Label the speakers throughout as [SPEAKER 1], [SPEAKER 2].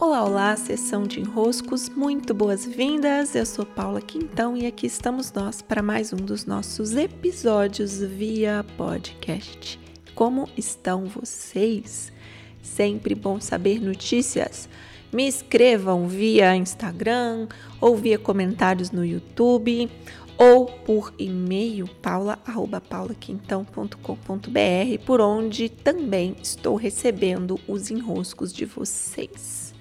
[SPEAKER 1] Olá, olá, sessão de enroscos, muito boas-vindas. Eu sou Paula Quintão e aqui estamos nós para mais um dos nossos episódios via podcast. Como estão vocês? Sempre bom saber notícias. Me escrevam via Instagram ou via comentários no YouTube ou por e-mail paula@paulaquintão.com.br, por onde também estou recebendo os enroscos de vocês.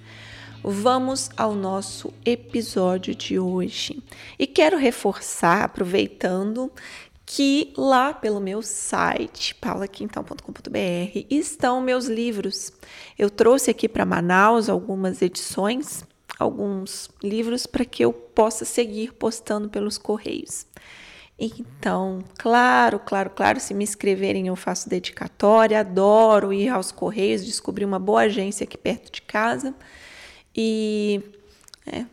[SPEAKER 1] Vamos ao nosso episódio de hoje. E quero reforçar, aproveitando, que lá pelo meu site, paulaquintão.com.br, estão meus livros. Eu trouxe aqui para Manaus algumas edições, alguns livros para que eu possa seguir postando pelos correios. Então, claro, claro, claro, se me inscreverem eu faço dedicatória, adoro ir aos correios, descobrir uma boa agência aqui perto de casa. E é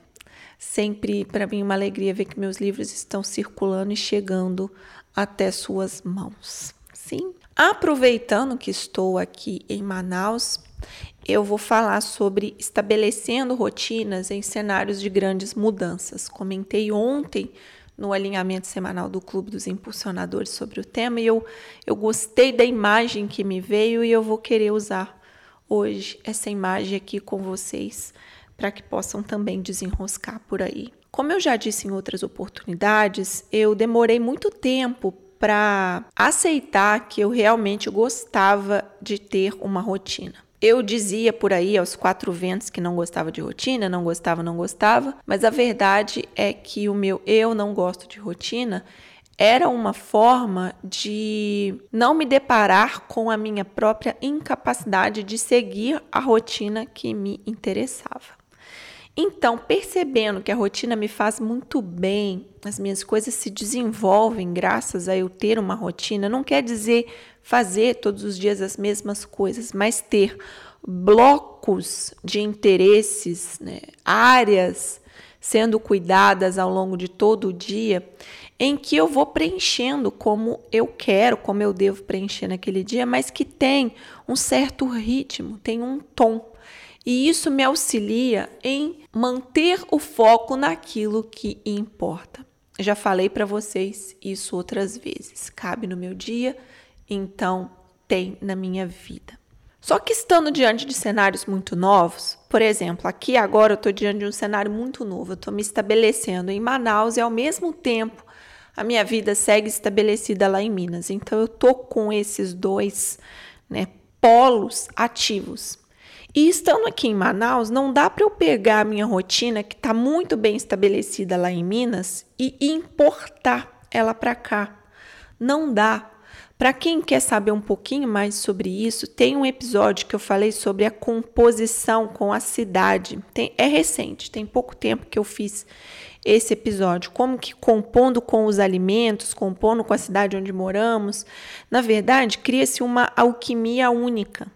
[SPEAKER 1] sempre para mim uma alegria ver que meus livros estão circulando e chegando até suas mãos. Sim. Aproveitando que estou aqui em Manaus, eu vou falar sobre estabelecendo rotinas em cenários de grandes mudanças. Comentei ontem no alinhamento semanal do Clube dos Impulsionadores sobre o tema e eu, eu gostei da imagem que me veio e eu vou querer usar hoje essa imagem aqui com vocês para que possam também desenroscar por aí. Como eu já disse em outras oportunidades, eu demorei muito tempo para aceitar que eu realmente gostava de ter uma rotina. Eu dizia por aí aos quatro ventos que não gostava de rotina, não gostava, não gostava, mas a verdade é que o meu eu não gosto de rotina era uma forma de não me deparar com a minha própria incapacidade de seguir a rotina que me interessava. Então, percebendo que a rotina me faz muito bem, as minhas coisas se desenvolvem graças a eu ter uma rotina, não quer dizer fazer todos os dias as mesmas coisas, mas ter blocos de interesses, né, áreas sendo cuidadas ao longo de todo o dia, em que eu vou preenchendo como eu quero, como eu devo preencher naquele dia, mas que tem um certo ritmo, tem um tom. E isso me auxilia em manter o foco naquilo que importa. Já falei para vocês isso outras vezes. Cabe no meu dia, então tem na minha vida. Só que estando diante de cenários muito novos, por exemplo, aqui agora eu estou diante de um cenário muito novo, eu estou me estabelecendo em Manaus e ao mesmo tempo a minha vida segue estabelecida lá em Minas. Então eu estou com esses dois né, polos ativos. E estando aqui em Manaus, não dá para eu pegar a minha rotina, que está muito bem estabelecida lá em Minas, e importar ela para cá. Não dá. Para quem quer saber um pouquinho mais sobre isso, tem um episódio que eu falei sobre a composição com a cidade. Tem, é recente, tem pouco tempo que eu fiz esse episódio. Como que compondo com os alimentos, compondo com a cidade onde moramos, na verdade, cria-se uma alquimia única.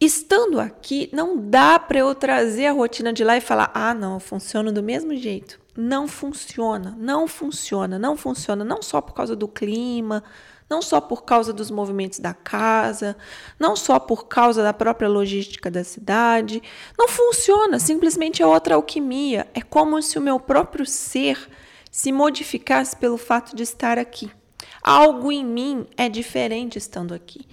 [SPEAKER 1] Estando aqui, não dá para eu trazer a rotina de lá e falar: ah, não, eu funciono do mesmo jeito. Não funciona, não funciona, não funciona, não só por causa do clima, não só por causa dos movimentos da casa, não só por causa da própria logística da cidade. Não funciona, simplesmente é outra alquimia. É como se o meu próprio ser se modificasse pelo fato de estar aqui. Algo em mim é diferente estando aqui.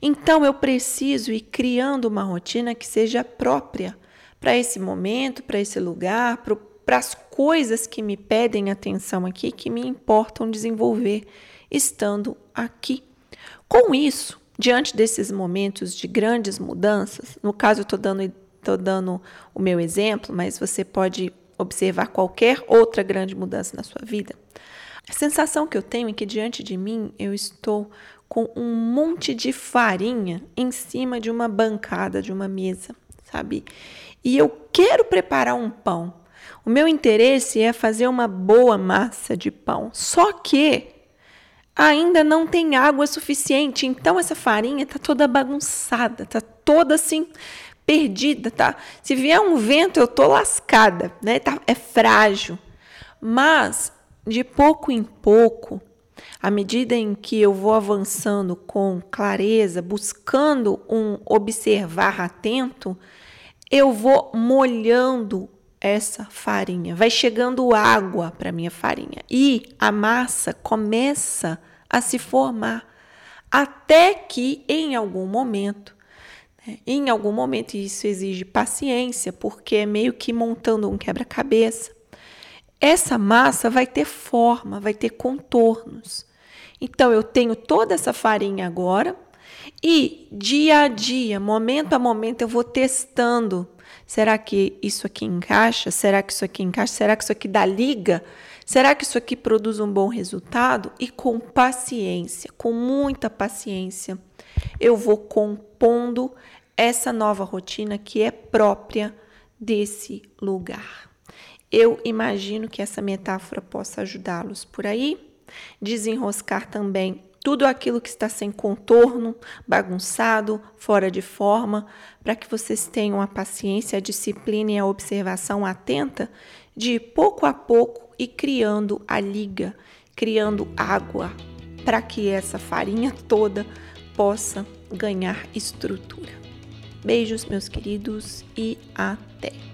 [SPEAKER 1] Então eu preciso ir criando uma rotina que seja própria para esse momento, para esse lugar, para as coisas que me pedem atenção aqui, que me importam desenvolver estando aqui. Com isso, diante desses momentos de grandes mudanças, no caso eu estou dando, tô dando o meu exemplo, mas você pode observar qualquer outra grande mudança na sua vida. A sensação que eu tenho é que diante de mim eu estou com um monte de farinha em cima de uma bancada, de uma mesa, sabe? E eu quero preparar um pão. O meu interesse é fazer uma boa massa de pão. Só que ainda não tem água suficiente, então essa farinha tá toda bagunçada, tá toda assim perdida, tá? Se vier um vento, eu tô lascada, né? Tá, é frágil. Mas de pouco em pouco, à medida em que eu vou avançando com clareza, buscando um observar atento, eu vou molhando essa farinha, vai chegando água para minha farinha e a massa começa a se formar até que em algum momento, né, em algum momento isso exige paciência, porque é meio que montando um quebra-cabeça. Essa massa vai ter forma, vai ter contornos. Então eu tenho toda essa farinha agora e dia a dia, momento a momento eu vou testando Será que isso aqui encaixa? Será que isso aqui encaixa? Será que isso aqui dá liga? Será que isso aqui produz um bom resultado? E com paciência, com muita paciência, eu vou compondo essa nova rotina que é própria desse lugar. Eu imagino que essa metáfora possa ajudá-los por aí. Desenroscar também tudo aquilo que está sem contorno, bagunçado, fora de forma, para que vocês tenham a paciência, a disciplina e a observação atenta de pouco a pouco e criando a liga, criando água, para que essa farinha toda possa ganhar estrutura. Beijos, meus queridos, e até!